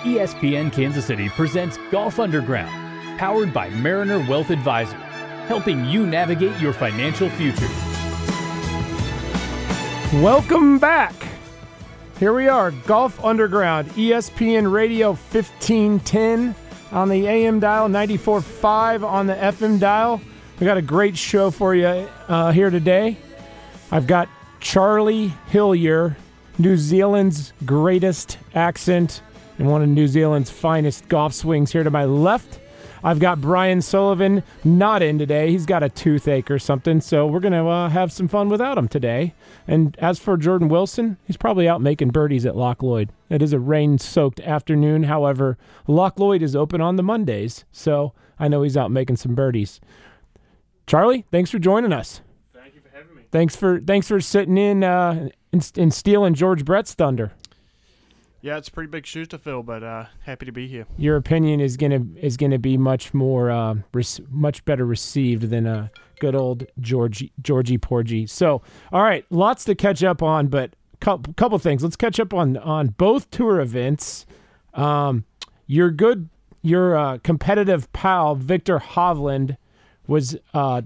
ESPN Kansas City presents Golf Underground, powered by Mariner Wealth Advisors, helping you navigate your financial future. Welcome back. Here we are, Golf Underground, ESPN Radio 1510 on the AM dial, 94.5 on the FM dial. We got a great show for you uh, here today. I've got Charlie Hillier, New Zealand's greatest accent and one of New Zealand's finest golf swings here to my left. I've got Brian Sullivan not in today. He's got a toothache or something, so we're going to uh, have some fun without him today. And as for Jordan Wilson, he's probably out making birdies at Loch Lloyd. It is a rain soaked afternoon. However, Loch Lloyd is open on the Mondays, so I know he's out making some birdies. Charlie, thanks for joining us. Thank you for having me. Thanks for thanks for sitting in uh, and, and stealing George Brett's thunder. Yeah, it's pretty big shoes to fill, but uh, happy to be here. Your opinion is gonna is gonna be much more uh, much better received than a good old Georgie Georgie Porgy. So, all right, lots to catch up on, but couple couple things. Let's catch up on on both tour events. Um, your good your uh, competitive pal Viktor Hovland was uh,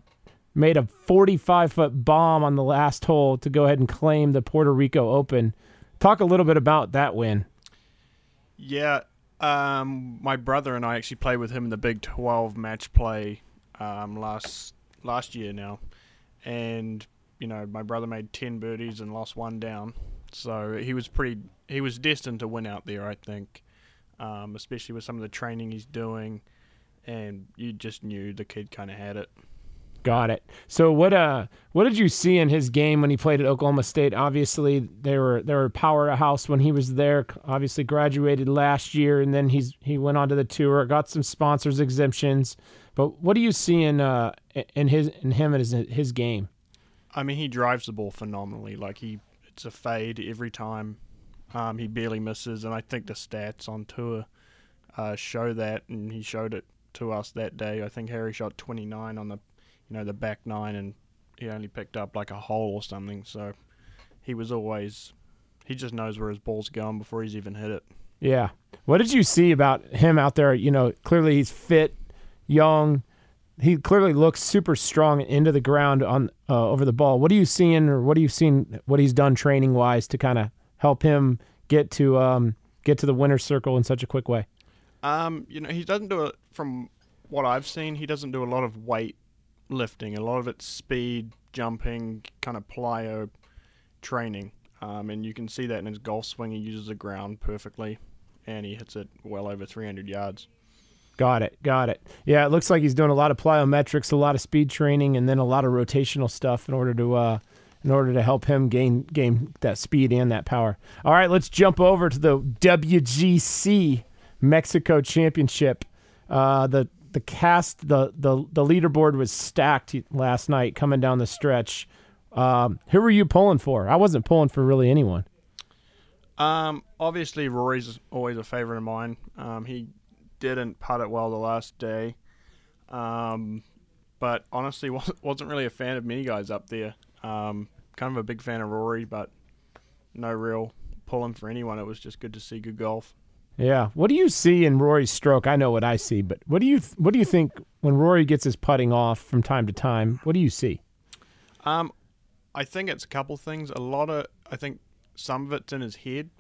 made a 45 foot bomb on the last hole to go ahead and claim the Puerto Rico Open. Talk a little bit about that win. Yeah, um, my brother and I actually played with him in the Big 12 match play um, last last year now, and you know my brother made 10 birdies and lost one down, so he was pretty he was destined to win out there, I think, um, especially with some of the training he's doing, and you just knew the kid kind of had it. Got it. So what uh what did you see in his game when he played at Oklahoma State? Obviously, they were they were powerhouse when he was there. Obviously, graduated last year, and then he's he went on to the tour, got some sponsors exemptions. But what do you see in uh in his in him and his his game? I mean, he drives the ball phenomenally. Like he, it's a fade every time. Um, he barely misses, and I think the stats on tour uh, show that, and he showed it to us that day. I think Harry shot 29 on the you know, the back nine, and he only picked up like a hole or something. So he was always, he just knows where his ball's going before he's even hit it. Yeah. What did you see about him out there? You know, clearly he's fit, young. He clearly looks super strong into the ground on uh, over the ball. What are you seeing, or what are you seeing? What he's done training wise to kind of help him get to um, get to the winner's circle in such a quick way? Um, you know, he doesn't do it from what I've seen. He doesn't do a lot of weight lifting. A lot of it's speed, jumping, kind of plyo training. Um, and you can see that in his golf swing. He uses the ground perfectly, and he hits it well over 300 yards. Got it. Got it. Yeah, it looks like he's doing a lot of plyometrics, a lot of speed training, and then a lot of rotational stuff in order to uh, in order to help him gain gain that speed and that power. All right, let's jump over to the WGC Mexico Championship. Uh, the the cast the the the leaderboard was stacked last night coming down the stretch. Um, who were you pulling for? I wasn't pulling for really anyone. Um, obviously Rory's always a favorite of mine. Um, he didn't putt it well the last day. Um, but honestly wasn't really a fan of many guys up there. Um, kind of a big fan of Rory, but no real pulling for anyone. It was just good to see good golf. Yeah. What do you see in Rory's stroke? I know what I see, but what do you what do you think when Rory gets his putting off from time to time? What do you see? Um, I think it's a couple things. A lot of I think some of it's in his head.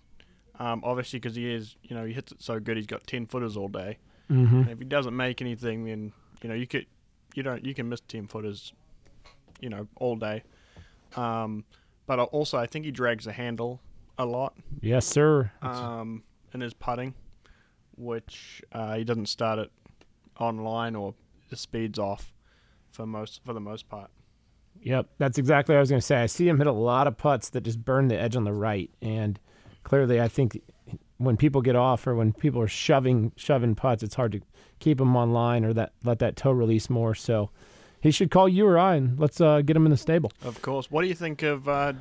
Um, obviously because he is, you know, he hits it so good. He's got ten footers all day. Mm-hmm. if he doesn't make anything, then you know you could, you don't, you can miss ten footers, you know, all day. Um, but also I think he drags the handle a lot. Yes, sir. Um, in his putting, which uh, he doesn't start it online or the speed's off for most for the most part. Yep, that's exactly what I was going to say. I see him hit a lot of putts that just burn the edge on the right, and clearly, I think when people get off or when people are shoving shoving putts, it's hard to keep them online or that let that toe release more. So he should call you or I, and let's uh, get him in the stable. Of course. What do you think of uh,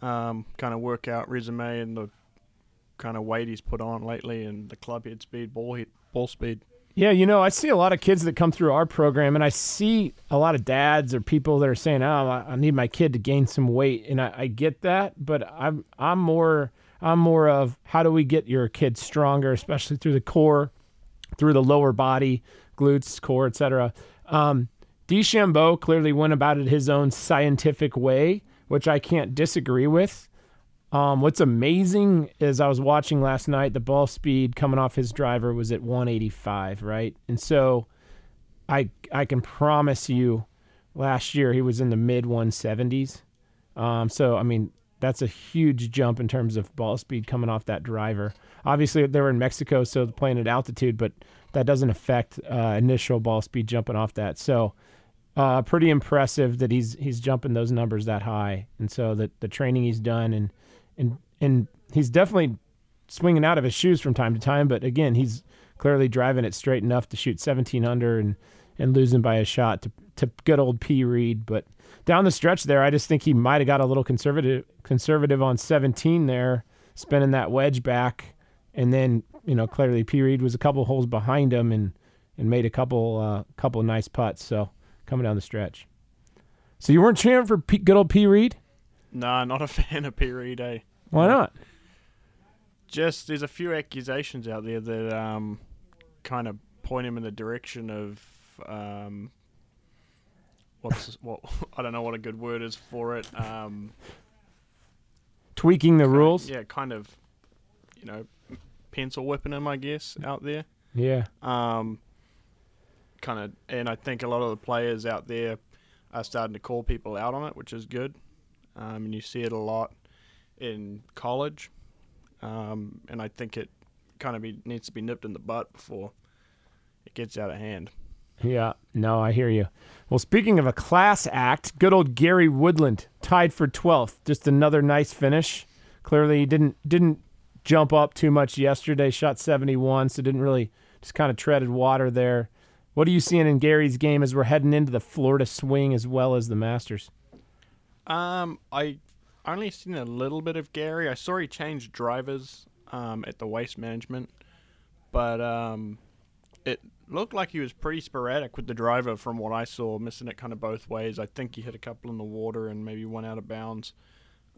um, kind of workout resume and the kind of weight he's put on lately and the club head speed, ball hit, ball speed. Yeah, you know, I see a lot of kids that come through our program, and I see a lot of dads or people that are saying, "Oh, I need my kid to gain some weight," and I, I get that, but I'm I'm more I'm more of how do we get your kid stronger, especially through the core, through the lower body, glutes, core, etc. Um, DeChambeau clearly went about it his own scientific way, which I can't disagree with. Um, what's amazing is I was watching last night, the ball speed coming off his driver was at 185, right? And so I I can promise you last year he was in the mid 170s. Um, so, I mean, that's a huge jump in terms of ball speed coming off that driver. Obviously, they were in Mexico, so playing at altitude, but that doesn't affect uh, initial ball speed jumping off that. So, uh, pretty impressive that he's he's jumping those numbers that high, and so that the training he's done and and and he's definitely swinging out of his shoes from time to time. But again, he's clearly driving it straight enough to shoot 17 under and and losing by a shot to to good old P Reed. But down the stretch there, I just think he might have got a little conservative conservative on 17 there, spinning that wedge back, and then you know clearly P Reed was a couple holes behind him and and made a couple uh, couple nice putts. So coming down the stretch. So you weren't cheering for P- good old P Reed? Nah, not a fan of P Reed. Eh? Why not? Just there's a few accusations out there that um, kind of point him in the direction of um, what's what I don't know what a good word is for it. Um, Tweaking the rules. yeah, kind of, you know, pencil whipping him, I guess, out there. Yeah. Um, kind of, and I think a lot of the players out there are starting to call people out on it, which is good. Um, and you see it a lot in college, um, and I think it kind of be, needs to be nipped in the butt before it gets out of hand. Yeah, no, I hear you. Well, speaking of a class act, good old Gary Woodland tied for 12th. Just another nice finish. Clearly, he didn't didn't jump up too much yesterday. Shot 71, so didn't really just kind of treaded water there. What are you seeing in Gary's game as we're heading into the Florida swing as well as the Masters? Um, I only seen a little bit of Gary. I saw he changed drivers um, at the waste management, but um, it looked like he was pretty sporadic with the driver from what I saw, missing it kind of both ways. I think he hit a couple in the water and maybe one out of bounds.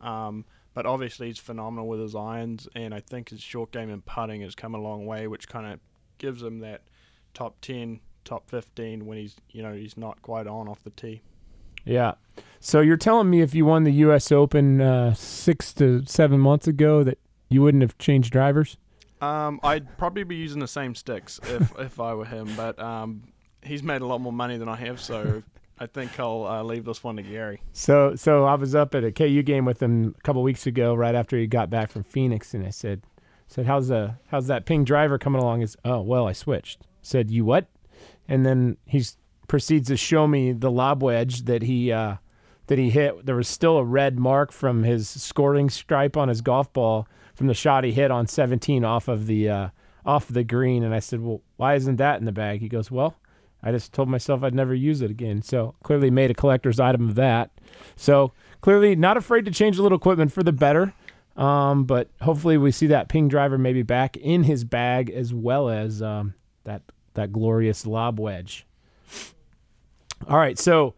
Um, but obviously he's phenomenal with his irons, and I think his short game and putting has come a long way, which kind of gives him that top ten, top fifteen when he's you know he's not quite on off the tee. Yeah. So you're telling me if you won the U.S. Open uh, six to seven months ago that you wouldn't have changed drivers? Um, I'd probably be using the same sticks if if I were him, but um, he's made a lot more money than I have, so I think I'll uh, leave this one to Gary. So, so I was up at a KU game with him a couple weeks ago, right after he got back from Phoenix, and I said, "said How's the how's that ping driver coming along?" Is oh well, I switched. Said you what? And then he's proceeds to show me the lob wedge that he uh, that he hit. There was still a red mark from his scoring stripe on his golf ball from the shot he hit on 17 off of the uh, off the green. And I said, "Well, why isn't that in the bag?" He goes, "Well." I just told myself I'd never use it again. So clearly made a collector's item of that. So clearly not afraid to change a little equipment for the better. Um, but hopefully we see that ping driver maybe back in his bag as well as um, that that glorious lob wedge. All right, so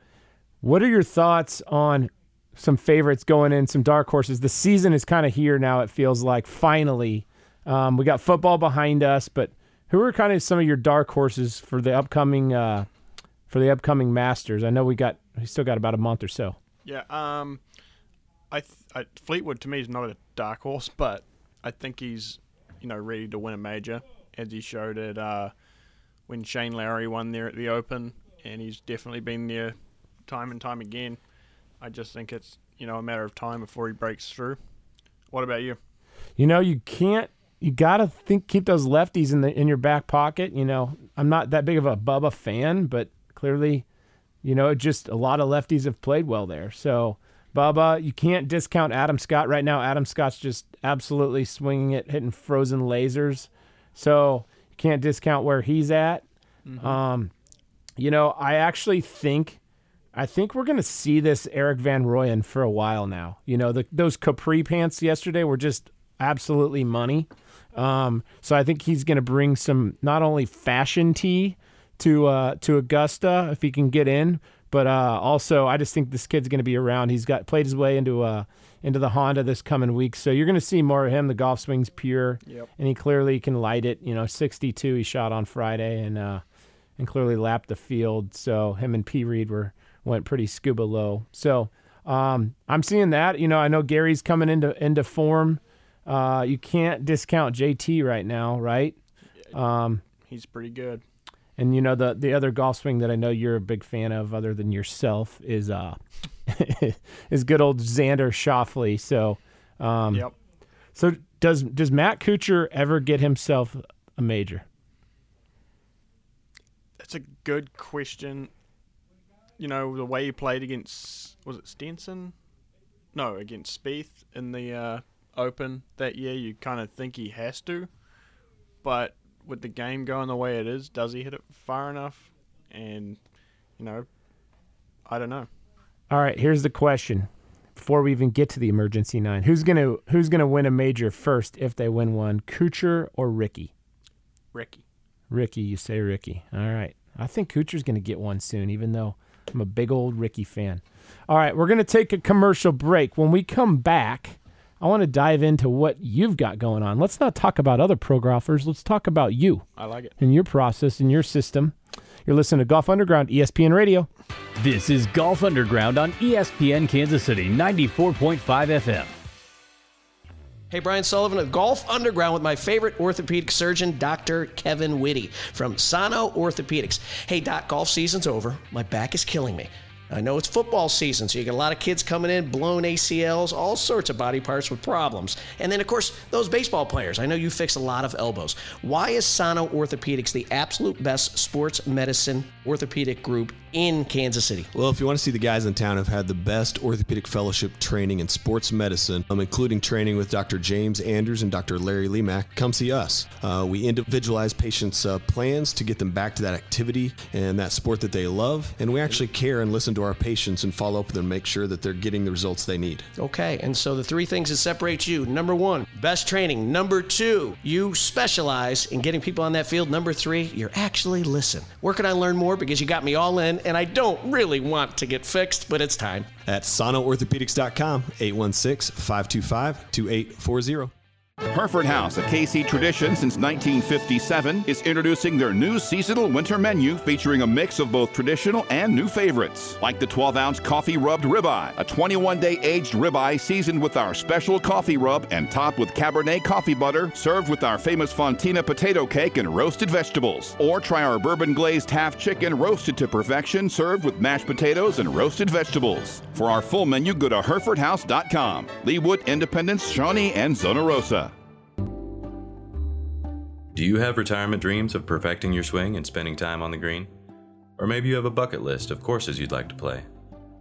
what are your thoughts on some favorites going in, some dark horses? The season is kind of here now. It feels like finally um, we got football behind us, but who are kind of some of your dark horses for the upcoming uh, for the upcoming Masters? I know we got we still got about a month or so. Yeah. Um, I, th- I Fleetwood to me is not a dark horse, but I think he's you know ready to win a major as he showed it uh, when Shane Lowry won there at the Open, and he's definitely been there time and time again. I just think it's you know a matter of time before he breaks through. What about you? You know, you can't. You gotta think keep those lefties in the in your back pocket. You know, I'm not that big of a Bubba fan, but clearly, you know, just a lot of lefties have played well there. So. Bubba, you can't discount Adam Scott right now. Adam Scott's just absolutely swinging it, hitting frozen lasers. So you can't discount where he's at. Mm-hmm. Um, you know, I actually think, I think we're gonna see this Erik van Rooyen for a while now. You know, the, those capri pants yesterday were just absolutely money. Um, so I think he's gonna bring some not only fashion tea to uh, to Augusta if he can get in, But uh, also, I just think this kid's going to be around. He's got played his way into uh, into the Honda this coming week, so you're going to see more of him. The golf swing's pure, Yep. and he clearly can light it. You know, 62 he shot on Friday, and uh, and clearly lapped the field. So him and P Reed were went pretty scuba low. So um, I'm seeing that. You know, I know Gary's coming into into form. Uh, you can't discount JT right now, right? Um, He's pretty good. and you know the the other golf swing that I know you're a big fan of, other than yourself, is uh is good old Xander Schauffele. So, um, Yep. so does does Matt Kuchar ever get himself a major? That's a good question. You know, the way he played against was it Stenson? No, against Spieth in the uh, Open that year, you kind of think he has to. But with the game going the way it is, does he hit it far enough? And you know, I don't know. All right, here's the question. Before we even get to the emergency nine, who's gonna who's gonna win a major first if they win one? Kuchar or Rickie? Rickie. Rickie, you say Rickie. All right. I think Kuchar's going to get one soon, even though I'm a big old Rickie fan. All right, we're going to take a commercial break. When we come back, I want to dive into what you've got going on. Let's not talk about other pro golfers. Let's talk about you I like it. and your process and your system. You're listening to Golf Underground, ESPN Radio. This is Golf Underground on ESPN Kansas City 94.5 FM. Hey, Brian Sullivan of Golf Underground with my favorite orthopedic surgeon, Dr. Kevin Whitty from Sano Orthopedics. Hey, Doc, golf season's over. My back is killing me. I know it's football season, so you get a lot of kids coming in, blown ACLs, all sorts of body parts with problems. And then, of course, those baseball players. I know you fix a lot of elbows. Why is Sano Orthopedics the absolute best sports medicine orthopedic group in Kansas City? Well, if you want to see the guys in town who've had the best orthopedic fellowship training in sports medicine, um, including training with Dr. James Andrews and Dr. Larry Lemak, come see us. Uh, we individualize patients' uh, plans to get them back to that activity and that sport that they love, and we actually care and listen to our patients and follow up with them, and make sure that they're getting the results they need. Okay, and so the three things that separate you number one, best training. Number two, you specialize in getting people on that field. Number three, you're actually listen. Where can I learn more? Because you got me all in, and I don't really want to get fixed, but it's time. At sonoorthopedics.com, 816 525 2840. Hereford House, a KC tradition since 1957, is introducing their new seasonal winter menu featuring a mix of both traditional and new favorites, like the 12 ounce coffee rubbed ribeye, a 21 day aged ribeye seasoned with our special coffee rub and topped with Cabernet coffee butter, served with our famous Fontina potato cake and roasted vegetables. Or try our bourbon glazed half chicken roasted to perfection, served with mashed potatoes and roasted vegetables. For our full menu, go to HerefordHouse.com. Leawood, Independence, Shawnee, and Zona Rosa. Do you have retirement dreams of perfecting your swing and spending time on the green? Or maybe you have a bucket list of courses you'd like to play.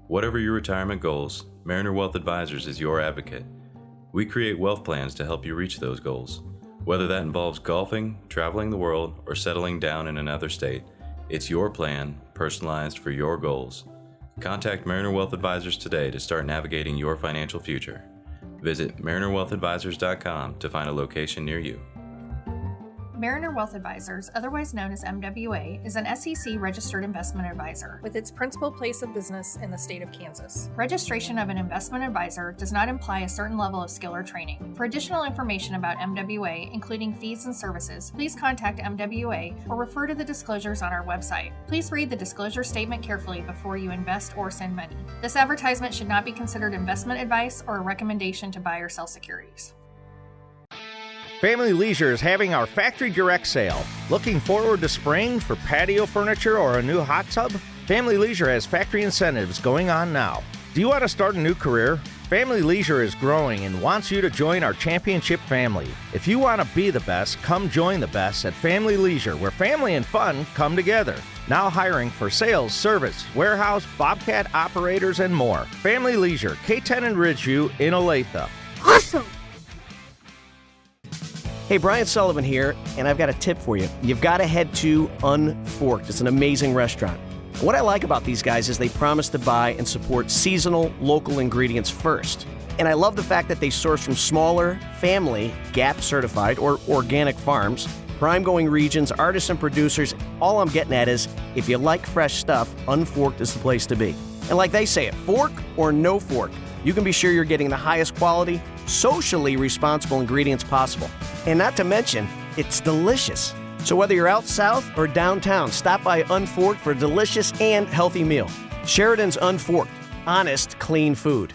Whatever your retirement goals, Mariner Wealth Advisors is your advocate. We create wealth plans to help you reach those goals. Whether that involves golfing, traveling the world, or settling down in another state, it's your plan, personalized for your goals. Contact Mariner Wealth Advisors today to start navigating your financial future. Visit marinerwealthadvisors.com to find a location near you. Mariner Wealth Advisors, otherwise known as MWA, is an SEC registered investment advisor. with its principal place of business in the state of Kansas. Registration of an investment advisor does not imply a certain level of skill or training. For additional information about MWA, including fees and services, please contact MWA or refer to the disclosures on our website. Please read the disclosure statement carefully before you invest or send money. This advertisement should not be considered investment advice or a recommendation to buy or sell securities. Family Leisure is having our factory direct sale. Looking forward to spring for patio furniture or a new hot tub? Family Leisure has factory incentives going on now. Do you want to start a new career? Family Leisure is growing and wants you to join our championship family. If you want to be the best, come join the best at Family Leisure, where family and fun come together. Now hiring for sales, service, warehouse, bobcat operators, and more. Family Leisure, K10 and Ridgeview in Olathe. Hey, Brian Sullivan here, and I've got a tip for you. You've got to head to Unforked. It's an amazing restaurant. What I like about these guys is they promise to buy and support seasonal, local ingredients first. And I love the fact that they source from smaller, family, GAP certified, or organic farms. prime going regions, artists and producers. All I'm getting at is if you like fresh stuff, Unforked is the place to be. And like they say it, fork or no fork, you can be sure you're getting the highest quality, socially responsible ingredients possible. And not to mention, it's delicious. So whether you're out south or downtown, stop by Unforked for a delicious and healthy meal. Sheridan's Unforked, honest, clean food.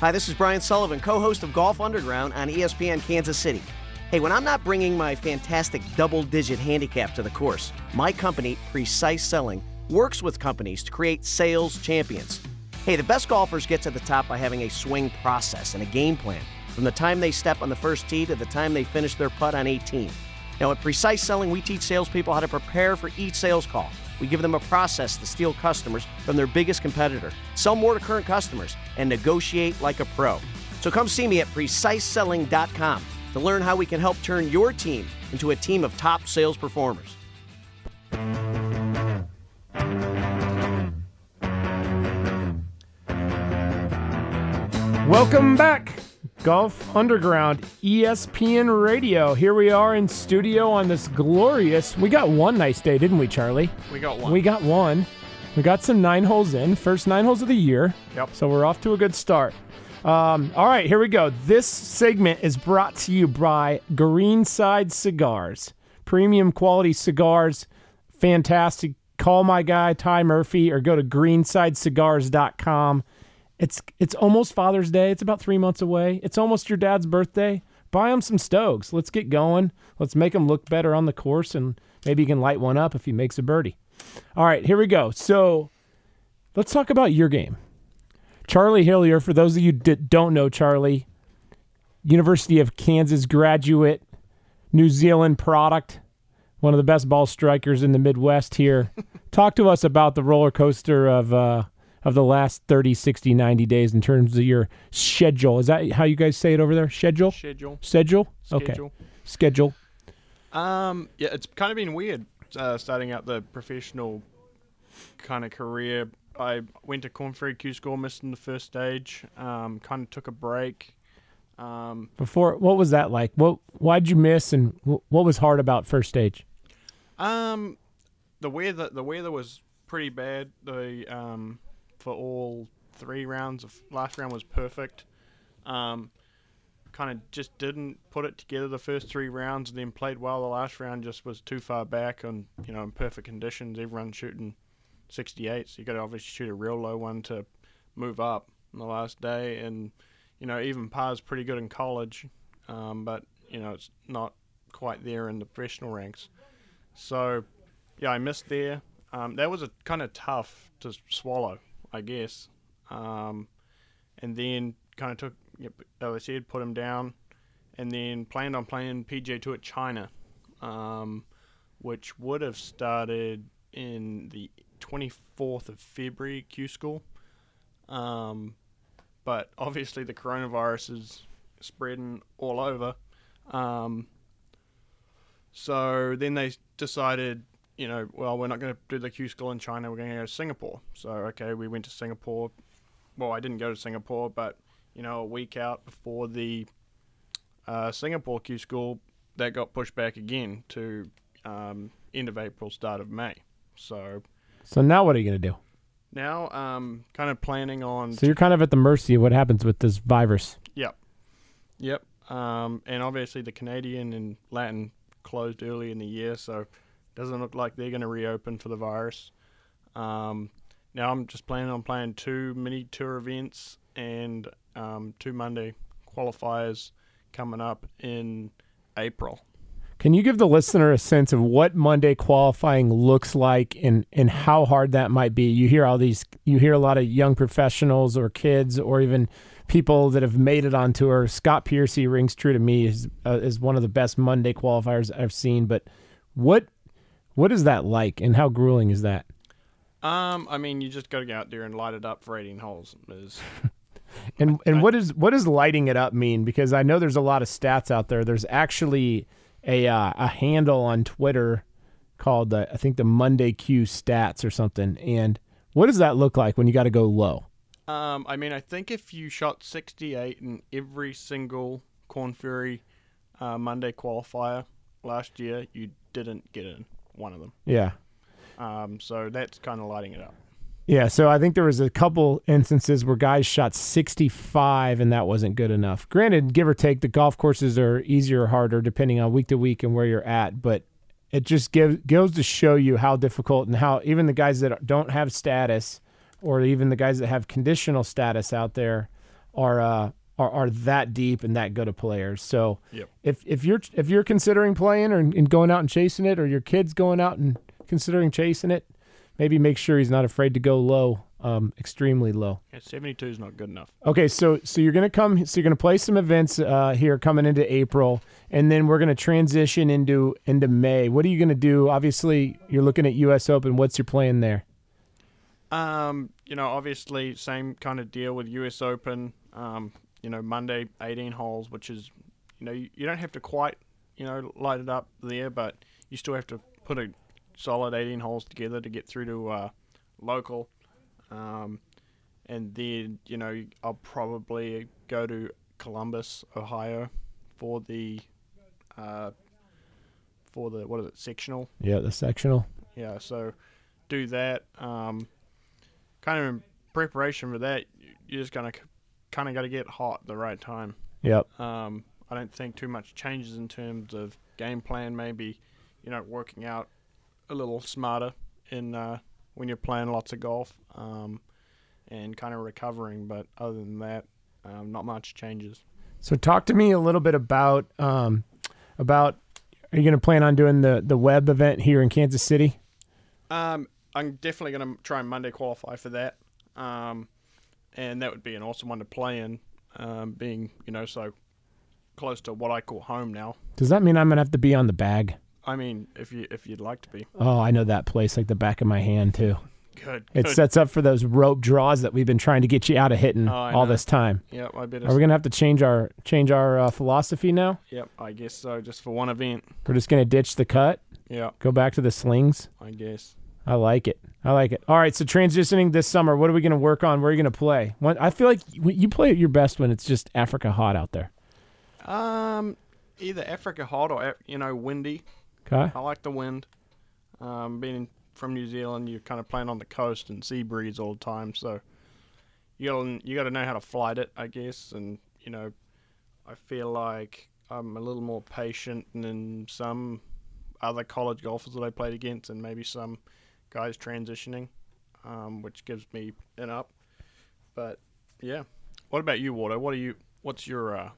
Hi, this is Brian Sullivan, co host of Golf Underground on ESPN Kansas City. Hey, when I'm not bringing my fantastic double digit handicap to the course, my company, Precise Selling, works with companies to create sales champions. Hey, the best golfers get to the top by having a swing process and a game plan from the time they step on the first tee to the time they finish their putt on 18. Now, at Precise Selling, we teach salespeople how to prepare for each sales call. We give them a process to steal customers from their biggest competitor, sell more to current customers, and negotiate like a pro. So come see me at preciseselling.com to learn how we can help turn your team into a team of top sales performers. Welcome back, Golf Underground, ESPN Radio. Here we are in studio on this glorious. We got one nice day, didn't we, Charlie? We got one. We got one. We got some nine holes in, first nine holes of the year. Yep. So we're off to a good start. Um, all right, here we go. This segment is brought to you by Greenside Cigars, premium quality cigars, fantastic. Call my guy Ty Murphy or go to greensidecigars.com. It's it's almost Father's Day. It's about three months away. It's almost your dad's birthday. Buy him some Stokes. Let's get going. Let's make him look better on the course, and maybe you can light one up if he makes a birdie. All right, here we go. So let's talk about your game. Charlie Hillier, for those of you that don't know Charlie, University of Kansas graduate, New Zealand product, one of the best ball strikers in the Midwest here. Talk to us about the roller coaster of uh, of the last 30, 60, 90 days in terms of your schedule. Is that how you guys say it over there? Schedule? Schedule. Schedule? Okay. Schedule. Schedule. Um, yeah, it's kind of been weird uh, starting out the professional kind of career. I went to Korn Ferry Q School, missed in the first stage. Um, kind of took a break. Um, Before, what was that like? What why'd you miss, and what was hard about first stage? um, the weather the weather was pretty bad. The um, for all three rounds of last round was perfect. Um, kind of just didn't put it together the first three rounds, and then played well. The last round just was too far back, and you know in perfect conditions. everyone shooting 68, so you got to obviously shoot a real low one to move up on the last day. And you know even par's pretty good in college, um, but you know it's not quite there in the professional ranks. So yeah, I missed there. Um, that was a kind of tough to swallow, I guess. Um, and then kind of took, yep, I said, put him down, and then planned on playing PGA Tour at China, um, which would have started in the 24th of February Q School. Um, but obviously the coronavirus is spreading all over. Um, so then they decided, you know, well, we're not going to do the Q school in China. We're going to go to Singapore. So okay, we went to Singapore. Well, I didn't go to Singapore, but you know, a week out before the uh, Singapore Q school, that got pushed back again to um, end of April, start of May. So So now what are you gonna do? now, um, kind of planning on. So you're kind of at the mercy of what happens with this virus. Yep. Yep. Um, and obviously the Canadian and Latin closed early in the year, so doesn't look like they're going to reopen for the virus. Um, now I'm just planning on playing two mini tour events and um, two Monday qualifiers coming up in April. Can you give the listener a sense of what Monday qualifying looks like and, and how hard that might be? You hear all these, you hear a lot of young professionals or kids or even people that have made it on tour. Scott Piercy rings true to me is uh, is one of the best Monday qualifiers I've seen. But what what is that like and how grueling is that? Um, I mean, you just got to go out there and light it up for 18 holes. Is And and what is what does lighting it up mean? Because I know there's a lot of stats out there. There's actually a uh, a handle on Twitter called uh, I think the Monday Q Stats or something. And what does that look like when you got to go low? Um, I mean, I think if you shot 68 in every single Korn Ferry uh, Monday qualifier, last year, you didn't get in one of them. Yeah. Um, so that's kind of lighting it up. Yeah, so I think there was a couple instances where guys shot 65 and that wasn't good enough. Granted, give or take, the golf courses are easier or harder depending on week to week and where you're at, but it just gives goes to show you how difficult and how even the guys that don't have status or even the guys that have conditional status out there are uh, are, are that deep and that good of players. So Yep. if if you're if you're considering playing or and going out and chasing it, or your kid's going out and considering chasing it, maybe make sure he's not afraid to go low, um, extremely low. Yeah, 72 is not good enough. Okay, so so you're gonna come, so you're gonna play some events uh, here coming into April, and then we're gonna transition into into May. What are you gonna do? Obviously, you're looking at U.S. Open. What's your plan there? Um, you know, obviously, same kind of deal with U.S. Open. Um, you know, Monday, 18 holes, which is, you know, you, you don't have to quite, you know, light it up there, but you still have to put a solid 18 holes together to get through to uh, local. Um, and then, you know, I'll probably go to Columbus, Ohio, for the, uh, for the what is it, sectional. Yeah, the sectional. Yeah, so do that. Um, kind of in preparation for that, you're just gonna kind of got to get hot at the right time. Yep. Um, I don't think too much changes in terms of game plan. Maybe, you know, working out a little smarter in uh, when you're playing lots of golf, um, and kind of recovering. But other than that, um, not much changes. So talk to me a little bit about um, about. Are you gonna plan on doing the the web event here in Kansas City? Um, I'm definitely going to try and Monday qualify for that. Um, and that would be an awesome one to play in, um, being, you know, so close to what I call home now. Does that mean I'm gonna have to be on the bag? I mean, if you if you'd like to be. Oh, I know that place like the back of my hand too. Good. It good. sets up for those rope draws that we've been trying to get you out of hitting Oh, all know. this time. Yep, I bet Are we gonna have to change our change our uh, philosophy now? Yep, I guess so. Just for one event. We're just gonna ditch the cut. Yeah. Go back to the slings. I guess. I like it. I like it. All right. So transitioning this summer, what are we gonna work on? Where are you gonna play? When, I feel like you play at your best when it's just Africa hot out there. Um, either Africa hot or you know windy. 'Kay. I like the wind. Um, being from New Zealand, you're kind of playing on the coast and sea breeze all the time, so you got you got to know how to flight it, I guess. And you know, I feel like I'm a little more patient than some other college golfers that I played against, and maybe some guys transitioning, um, which gives me an up. But yeah, what about you, Walter? What are you? What's your uh,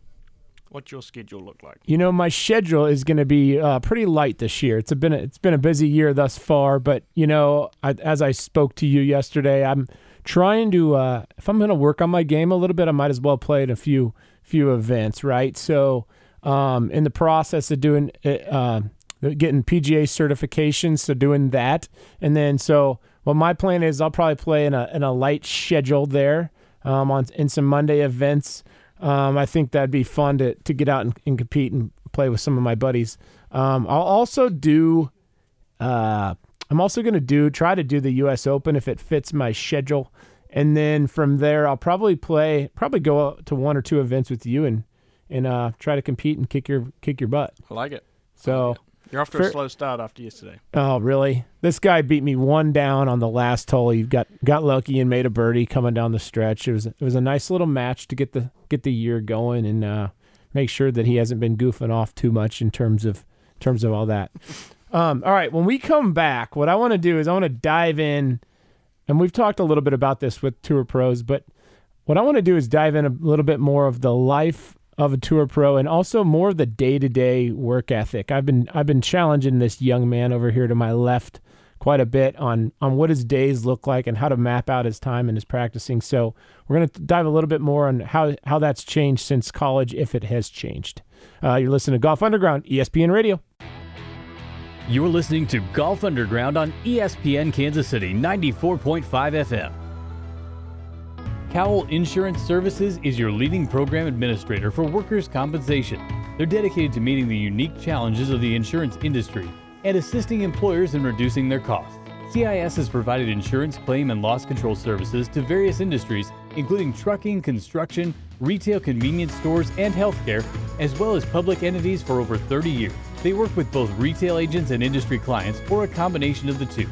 what's your schedule look like? You know, my schedule is going to be uh, pretty light this year. It's been a, it's been a busy year thus far, but you know, I, as I spoke to you yesterday, I'm trying to uh, if I'm going to work on my game a little bit, I might as well play in a few few events, right? So, um, in the process of doing uh, getting PGA certifications, so doing that, and then so what my plan is, I'll probably play in a in a light schedule there um, on in some Monday events. Um, I think that'd be fun to, to get out and, and compete and play with some of my buddies. Um, I'll also do. Uh, I'm also going to do try to do the U.S. Open if it fits my schedule, and then from there I'll probably play probably go out to one or two events with you and and uh, try to compete and kick your kick your butt. I like it. So You're off to a slow start after yesterday. Oh, really? This guy beat me one down on the last hole. He got got lucky and made a birdie coming down the stretch. It was it was a nice little match to get the get the year going and uh, make sure that he hasn't been goofing off too much in terms of in terms of all that. Um, all right, when we come back, what I want to do is I want to dive in, and we've talked a little bit about this with tour pros, but what I want to do is dive in a little bit more of the life of a tour pro and also more of the day-to-day work ethic. I've been I've been challenging this young man over here to my left quite a bit on on what his days look like and how to map out his time and his practicing. So we're going to dive a little bit more on how how that's changed since college, if it has changed. Uh, you're listening to Golf Underground, ESPN Radio. You're listening to Golf Underground on ESPN Kansas City 94.5 FM. Cowell Insurance Services is your leading program administrator for workers' compensation. They're dedicated to meeting the unique challenges of the insurance industry and assisting employers in reducing their costs. CIS has provided insurance claim and loss control services to various industries, including trucking, construction, retail convenience stores, and healthcare, as well as public entities for over 30 years. They work with both retail agents and industry clients or a combination of the two.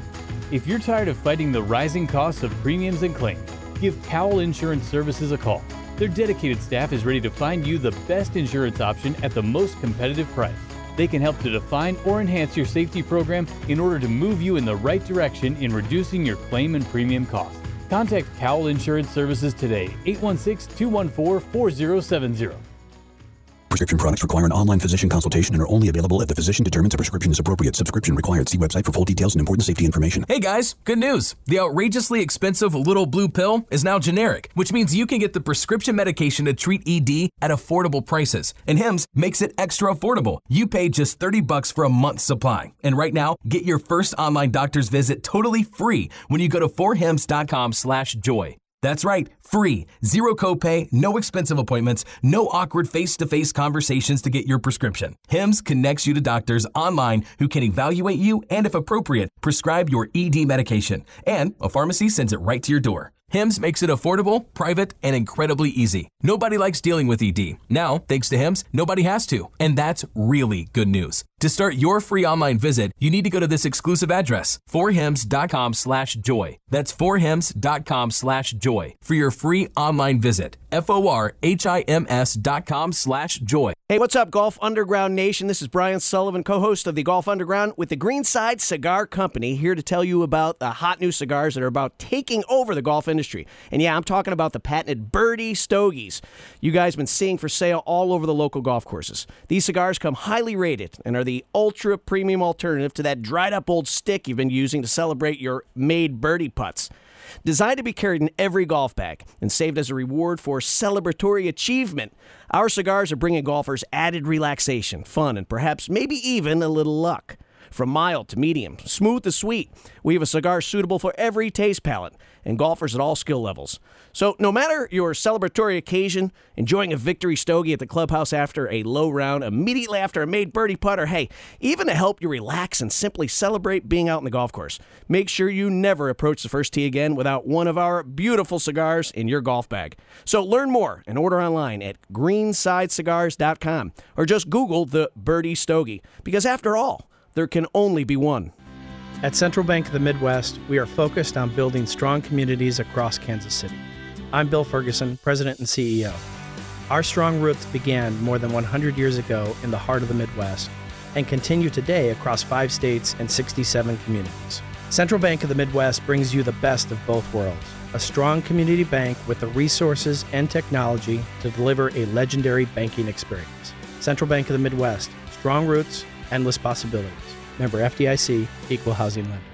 If you're tired of fighting the rising costs of premiums and claims, give Cowell Insurance Services a call. Their dedicated staff is ready to find you the best insurance option at the most competitive price. They can help to define or enhance your safety program in order to move you in the right direction in reducing your claim and premium costs. Contact Cowell Insurance Services today, 816 214 4070. Prescription products require an online physician consultation and are only available if the physician determines a prescription is appropriate. Subscription required. See website for full details and important safety information. Hey guys, good news. The outrageously expensive little blue pill is now generic, which means you can get the prescription medication to treat ED at affordable prices. And Hims makes it extra affordable. You pay just 30 bucks for a month's supply. And right now, get your first online doctor's visit totally free when you go to forhims.com slash joy. That's right, free. Zero copay, no expensive appointments, no awkward face to face conversations to get your prescription. HIMS connects you to doctors online who can evaluate you and, if appropriate, prescribe your ED medication. And a pharmacy sends it right to your door. HIMS makes it affordable, private, and incredibly easy. Nobody likes dealing with ED. Now, thanks to HIMS, nobody has to. And that's really good news. To start your free online visit, you need to go to this exclusive address, forhims.com slash joy. That's forhims.com slash joy for your free online visit. F-O-R-H-I-M-S dot com slash joy. Hey, what's up, Golf Underground Nation? This is Brian Sullivan, co host of the Golf Underground with the Greenside Cigar Company, here to tell you about the hot new cigars that are about taking over the golf industry. And yeah, I'm talking about the patented Birdie Stogies you guys have been seeing for sale all over the local golf courses. These cigars come highly rated and are the ultra premium alternative to that dried up old stick you've been using to celebrate your made birdie putts. Designed to be carried in every golf bag and saved as a reward for celebratory achievement, our cigars are bringing golfers added relaxation, fun, and perhaps maybe even a little luck. From mild to medium, smooth to sweet, we have a cigar suitable for every taste palette and golfers at all skill levels. So, no matter your celebratory occasion, enjoying a victory stogie at the clubhouse after a low round, immediately after a made birdie putt, or hey, even to help you relax and simply celebrate being out in the golf course, make sure you never approach the first tee again without one of our beautiful cigars in your golf bag. So, learn more and order online at greensidecigars.com or just Google the Birdie Stogie because, after all, there can only be one. At Central Bank of the Midwest, we are focused on building strong communities across Kansas City. I'm Bill Ferguson, President and CEO. Our strong roots began more than 100 years ago in the heart of the Midwest and continue today across five states and 67 communities. Central Bank of the Midwest brings you the best of both worlds a strong community bank with the resources and technology to deliver a legendary banking experience. Central Bank of the Midwest, strong roots, endless possibilities. Member FDIC, Equal Housing Lender.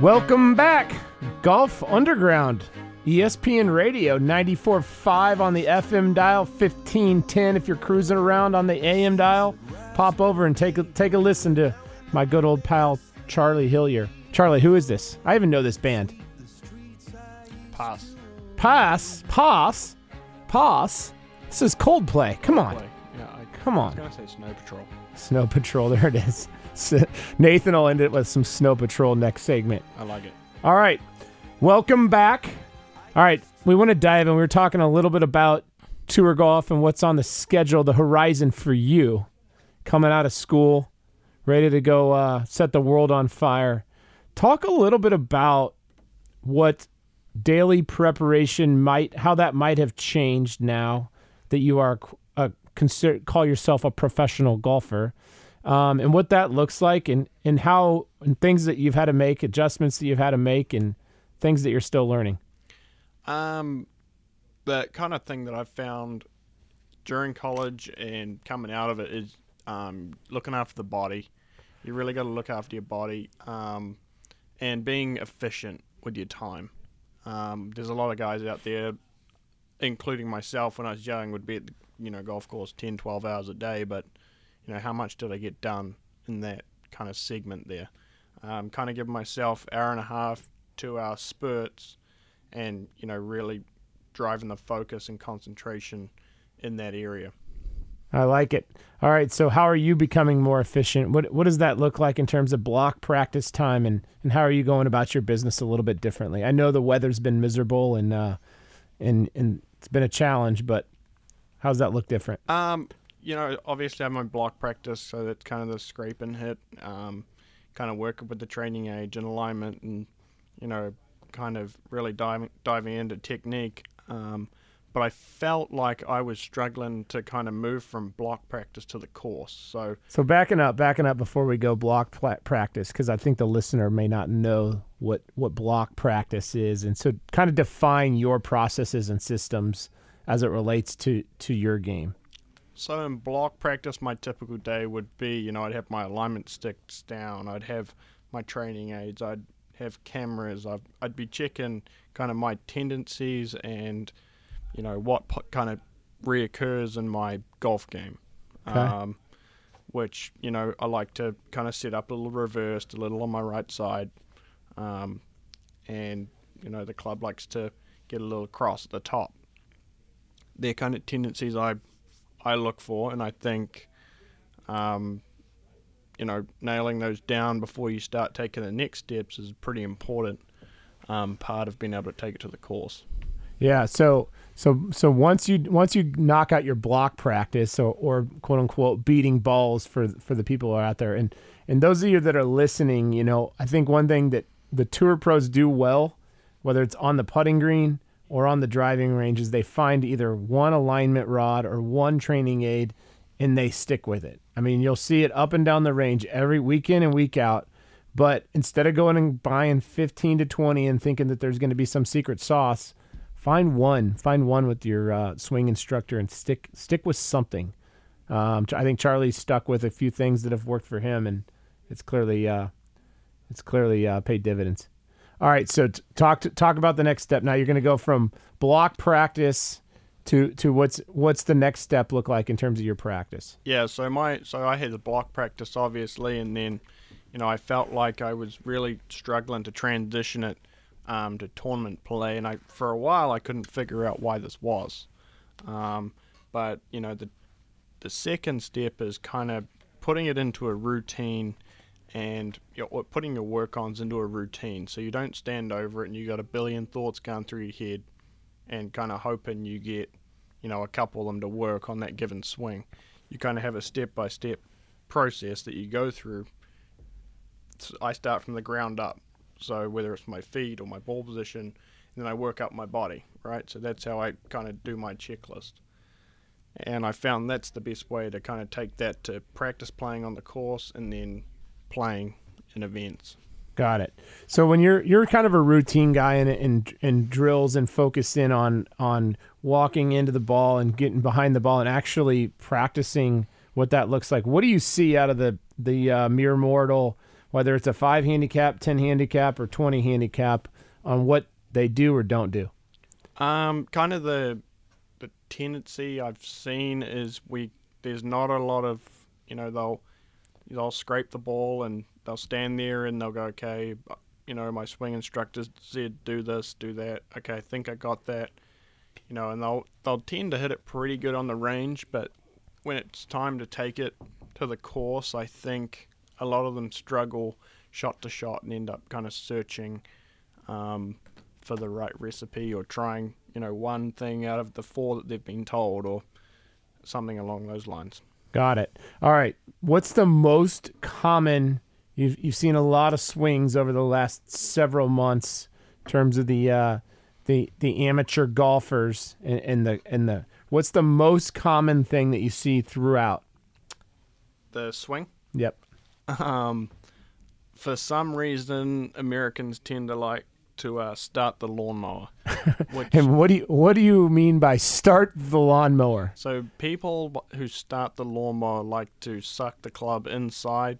Welcome back, Golf Underground, ESPN Radio 94.5 on the FM dial, 1510 if you're cruising around on the AM dial. Pop over and take a, take a listen to my good old pal Charlie Hillier. Charlie, who is this? I even know this band. Pass. Pass, pass, pass. This is Coldplay. Come on, Yeah, I, come I on. was going to say Snow Patrol. Snow Patrol. There it is. Nathan will end it with some Snow Patrol next segment. I like it. All right. Welcome back. All right. We want to dive in. We were talking a little bit about tour golf and what's on the schedule, the horizon for you coming out of school, ready to go uh, set the world on fire. Talk a little bit about what daily preparation might, how that might have changed now that you are a, consider, call yourself a professional golfer um, and what that looks like and, and how and things that you've had to make adjustments that you've had to make and things that you're still learning Um, the kind of thing that I've found during college and coming out of it is um, looking after the body. You really got to look after your body um, and being efficient with your time. Um, there's a lot of guys out there, including myself when I was young, would be at the you know golf course 10, 12 hours a day, but you know how much did I get done in that kind of segment there? Um, kind of giving myself hour and a half, two hour spurts, and you know really driving the focus and concentration in that area. I like it all right so how are you becoming more efficient what, what does that look like in terms of block practice time and, and how are you going about your business a little bit differently i know the weather's been miserable and uh, and and it's been a challenge. But how's that look different? Um, you know, obviously I'm on block practice, so that's kind of the scrape and hit. Um, kind of working with the training age and alignment, and you know, kind of really diving diving into technique. Um, but I felt like I was struggling to kind of move from block practice to the course. So, So backing up, backing up before we go block pla- practice, because I think the listener may not know what what block practice is, and so kind of define your processes and systems as it relates to to your game. so in block practice, my typical day would be, you know, I'd have my alignment sticks down, I'd have my training aids, I'd have cameras, I'd, I'd be checking kind of my tendencies and, you know, what po- kind of reoccurs in my golf game. Okay. Um, which, you know, I like to kind of set up a little reversed, a little on my right side. Um, and, you know, the club likes to get a little cross at the top. They're kind of tendencies I I look for, and I think, um, you know, nailing those down before you start taking the next steps is a pretty important um, part of being able to take it to the course. Yeah. So so so once you once you knock out your block practice or, quote unquote beating balls for for the people who are out there and and those of you that are listening, you know, I think one thing that the tour pros do well, whether it's on the putting green or on the driving range, is they find either one alignment rod or one training aid and they stick with it. I mean, you'll see it up and down the range every week in and week out. But instead of going and buying 15 to 20 and thinking that there's going to be some secret sauce, find one. Find one with your uh, swing instructor and stick stick with something. Um, I think Charlie's stuck with a few things that have worked for him, and it's clearly uh, it's clearly uh, paid dividends. All right, so t- talk to, talk about the next step. Now you're going to go from block practice to to what's what's the next step look like in terms of your practice? Yeah, so my so I had the block practice obviously, and then you know I felt like I was really struggling to transition it um, to tournament play, and I for a while I couldn't figure out why this was. Um, but you know the the second step is kind of putting it into a routine and you know, putting your work ons into a routine. So you don't stand over it and you got a billion thoughts going through your head and kind of hoping you get you know a couple of them to work on that given swing. You kind of have a step by step process that you go through. I start from the ground up so whether it's my feet or my ball position and then i work up my body right so that's how i kind of do my checklist and I found that's the best way to kind of take that to practice playing on the course and then playing in events. Got it. So when you're you're kind of a routine guy and and and drills and focus in on on walking into the ball and getting behind the ball and actually practicing what that looks like. What do you see out of the the uh, mere mortal, whether it's a five handicap, ten handicap, or twenty handicap, on what they do or don't do? Um, kind of the the tendency I've seen is we there's not a lot of you know they'll they'll scrape the ball and they'll stand there and they'll go okay you know my swing instructor said do this do that okay I think I got that you know and they'll they'll tend to hit it pretty good on the range but when it's time to take it to the course I think a lot of them struggle shot to shot and end up kind of searching um, for the right recipe or trying you know one thing out of the four that they've been told or something along those lines. Got it. All right. What's the most common? You've you've seen a lot of swings over the last several months in terms of the uh, the the amateur golfers and, and the and the. What's the most common thing that you see throughout? The swing. Yep. Um, for some reason, Americans tend to like to uh, start the lawnmower. which, And what do you what do you mean by start the lawnmower? so people who start the lawnmower like to suck the club inside,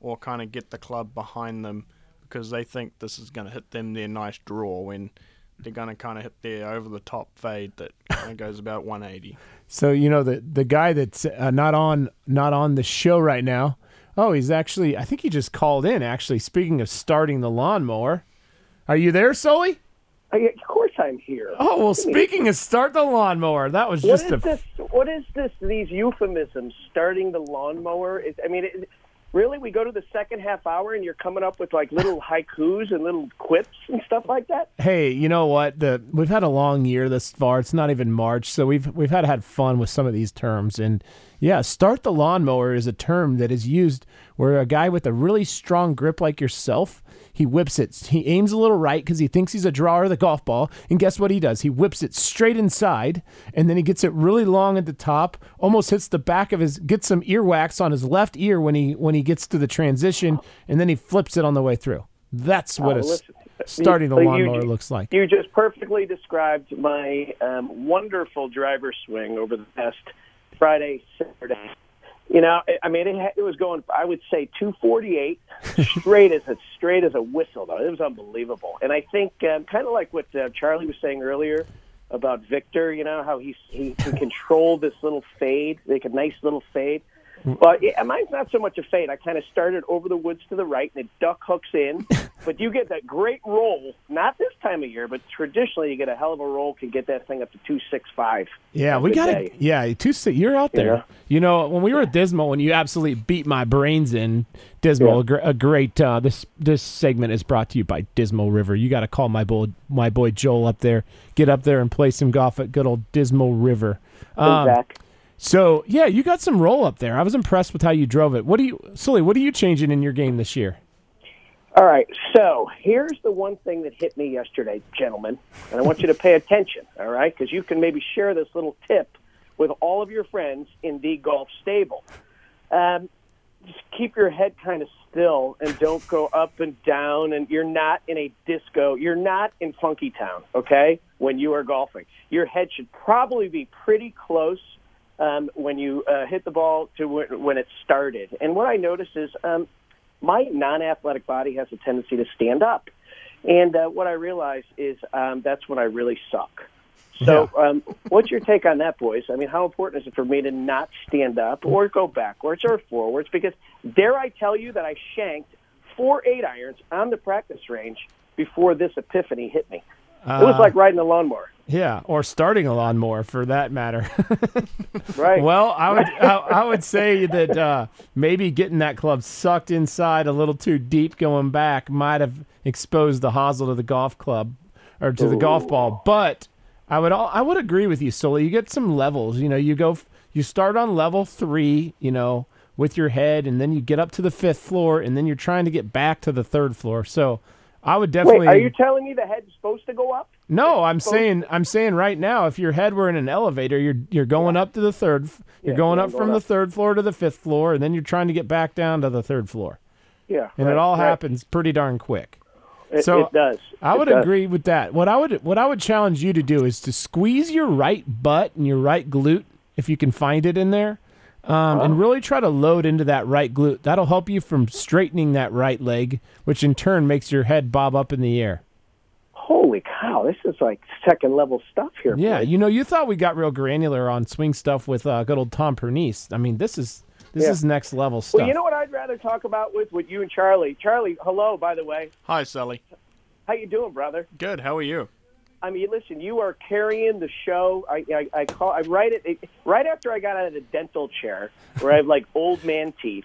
or kind of get the club behind them because they think this is going to hit them their nice draw when they're going to kind of hit their over the top fade that kind of goes about 180. So you know the the guy that's uh, not on not on the show right now. Oh, he's actually. I think he just called in. Actually, speaking of starting the lawnmower, are you there, Sully? I, of course, I'm here. Oh well, speaking of start the lawnmower, that was What just is a this? What is this? These euphemisms, starting the lawnmower. Is, I mean, it, Really, we go to the second half hour, and you're coming up with like little haikus and little quips and stuff like that. Hey, you know what? The we've had a long year this far. It's not even March, so we've we've had had fun with some of these terms. And yeah, start the lawnmower is a term that is used where a guy with a really strong grip like yourself, he whips it. He aims a little right because he thinks he's a drawer of the golf ball, and guess what he does? He whips it straight inside, and then he gets it really long at the top, almost hits the back of his, gets some earwax on his left ear when he when he gets to the transition, and then he flips it on the way through. That's what Oh, a listen, starting the you- lawnmower you- looks like. You just perfectly described my um, wonderful driver swing over the past Friday, Saturday. You know, I- mean, it, it was going. I would say 248, straight as a straight as a whistle. Though it was unbelievable. And I think, um, kind of like what uh, Charlie was saying earlier about Viktor. You know how he he can control this little fade, make a nice little fade. But yeah, mine's not so much a fade. I kind of started over the woods to the right, and it duck hooks in. but you get that great roll. Not this time of year, but traditionally you get a hell of a roll. Can get that thing up to two six five. Yeah, we got it. Yeah, two. si- You're out there. Yeah. You know, when we were at Dismal, when you absolutely beat my brains in Dismal, Yeah. a, great. Uh, this this segment is brought to you by Dismal River. You got to call my boy my boy Joel up there. Get up there and play some golf at good old Dismal River. Um, Zach. So yeah, you got some roll up there. I was impressed with how you drove it. What do you, Sully? What are you changing in your game this year? All right, so here's the one thing that hit me yesterday, gentlemen, and I want you to pay attention, all right, because you can maybe share this little tip with all of your friends in the golf stable. Um, just keep your head kind of still and don't go up and down, and you're not in a disco. You're not in Funky Town, okay, when you are golfing. Your head should probably be pretty close um, when you uh, hit the ball to when, when it started. And what I noticed is um, my non-athletic body has a tendency to stand up, and uh, what I realized is um, that's when I really suck. So, um, what's your take on that, boys? I mean, how important is it for me to not stand up or go backwards or forwards? Because dare I tell you that I shanked four eight irons on the practice range before this epiphany hit me. it was Uh, like riding a lawnmower. Yeah, or starting a lawnmower for that matter. Right. Well, I would I, I would say that uh, maybe getting that club sucked inside a little too deep going back might have exposed the hosel to the golf club or to the golf ball. But I would all, I would agree with you, Sully. You get some levels. You know, you go you start on level three. You know, with your head, and then you get up to the fifth floor, and then you're trying to get back to the third floor. So I would definitely. Wait, are you telling me the head's supposed to go up? No, I'm saying I'm saying right now, if your head were in an elevator, you're you're going up to the third, you're Yeah, going up I'm from going the third floor to the fifth floor, and then you're trying to get back down to the third floor, Yeah. and right, it all right. happens pretty darn quick. It, so it does. I It would does. agree with that. What I would what I would challenge you to do is to squeeze your right butt and your right glute if you can find it in there, um, and really try to load into that right glute. That'll help you from straightening that right leg, which in turn makes your head bob up in the air. Holy cow! This is like second level stuff here. Yeah, boys. you know, you thought we got real granular on swing stuff with uh, good old Tom Pernice. I mean, this is this Yeah. is next level stuff. Well, you know what I'd rather talk about with with you and Charlie. Charlie, hello, by the way. Hi, Sully. How you doing, brother? Good. How are you? I mean, listen, you are carrying the show. I I, I call I write it, it right after I got out of the dental chair where I have like old man teeth,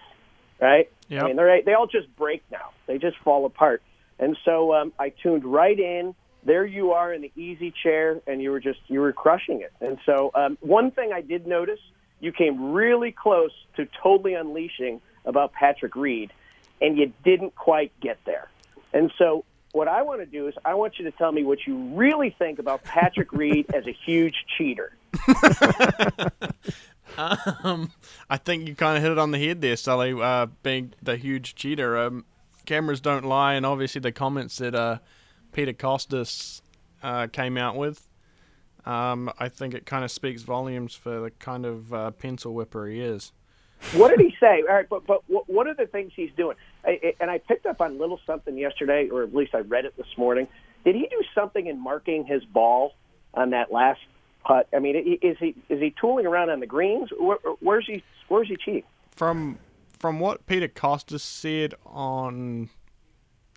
right? Yeah. I mean, they they all just break now. They just fall apart. And so um, I tuned right in. There you are in the easy chair, and you were just you were crushing it. And so um, one thing I did notice, you came really close to totally unleashing about Patrick Reed, and you didn't quite get there. And so what I want to do is I want you to tell me what you really think about Patrick Reed as a huge cheater. Um, I think you kind of hit it on the head there, Sully. Uh, being the huge cheater, um, cameras don't lie, and obviously the comments that uh, Peter Kostis uh, came out with, um, I think it kind of speaks volumes for the kind of uh, pencil whipper he is. What did he say? All right, but but what, what are the things he's doing? I, I- and I picked up on little something yesterday, or at least I read it this morning. Did he do something in marking his ball on that last putt? I mean, is he is he tooling around on the greens? Where, where's he Where's he cheating? From from what Peter Kostis said on,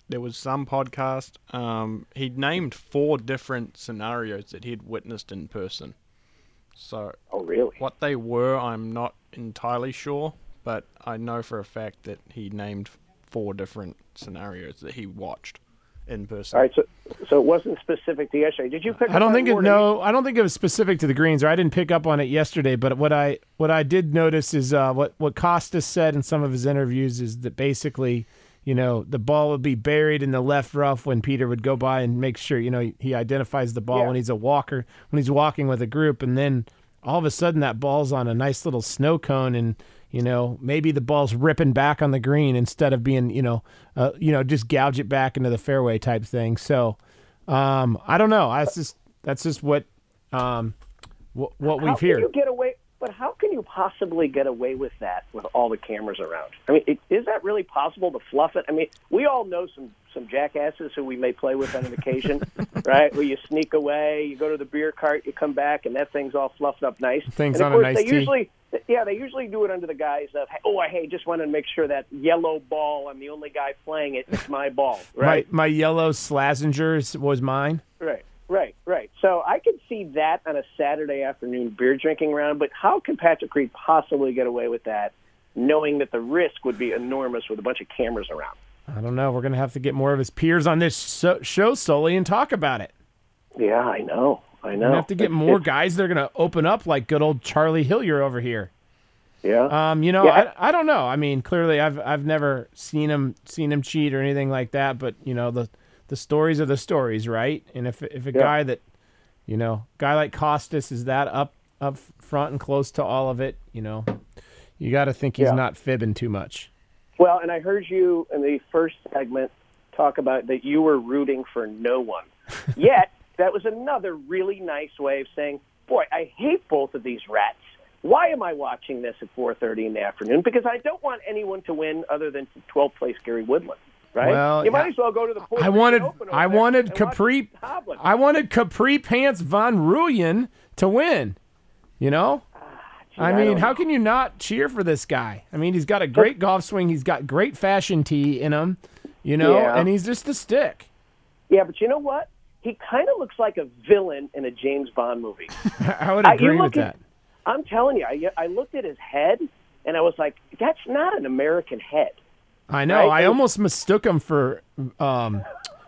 there was some podcast. Um, he named four different scenarios that he'd witnessed in person. So, oh really? What they were, I'm not entirely sure, but I know for a fact that he named four different scenarios that he watched in person. All right, so so it wasn't specific to yesterday. Did you pick? I don't think it. No, I don't think it was specific to the greens, or I didn't pick up on it yesterday. But what I what I did notice is uh, what what Kostis said in some of his interviews is that basically, you know, the ball would be buried in the left rough when Peter would go by and make sure you know he identifies the ball Yeah. when he's a walker when he's walking with a group, and then all of a sudden that ball's on a nice little snow cone and. You know, maybe the ball's ripping back on the green instead of being, you know, uh, you know, just gouge it back into the fairway type thing. So, um, I don't know. That's just that's just what um, what, what how we've can heard. you get away? But how can you possibly get away with that with all the cameras around? I mean, it, is that really possible to fluff it? I mean, we all know some some jackasses who we may play with on an occasion, right? Where you sneak away, you go to the beer cart, you come back, and that thing's all fluffed up nice. Thing's on of a nice they tee. usually, yeah, they usually do it under the guise of, oh, hey, just wanted to make sure that yellow ball, I'm the only guy playing it, it's my ball, right? My my yellow Slazingers was mine. Right, right, right. So I could see that on a Saturday afternoon beer drinking round, but how can Patrick Reed possibly get away with that, knowing that the risk would be enormous with a bunch of cameras around? I don't know. We're gonna have to get more of his peers on this so- show, Sully, and talk about it. Yeah, I know. I know. gonna have to get more it's- guys. They're gonna open up like good old Charlie Hillier over here. Yeah. Um, you know, Yeah. I, I don't know. I mean, clearly, I've I've never seen him seen him cheat or anything like that. But you know, the the stories are the stories, right? And if if a Yeah. guy that, you know, guy like Kostis is that up up front and close to all of it, you know, you got to think he's Yeah. not fibbing too much. Well, and I heard you in the first segment talk about that you were rooting for no one. Yet, that was another really nice way of saying, boy, I hate both of these rats. Why am I watching this at 4:30 in the afternoon? Because I don't want anyone to win other than 12th place Gary Woodland, right? Well, you might as well go to the Puerto I wanted I wanted Capri I wanted Capri Pants van Rooyen to win. You know? I Ah, I mean, don't how can you not cheer for this guy? I mean, he's got a great golf swing. He's got great fashion tee in him, you know, Yeah. and he's just a stick. Yeah, but you know what? He kind of looks like a villain in a James Bond movie. I would agree with look that. at- I'm telling you, I, I looked at his head and I was like, that's not an American head. I know. right? I And- almost mistook him for um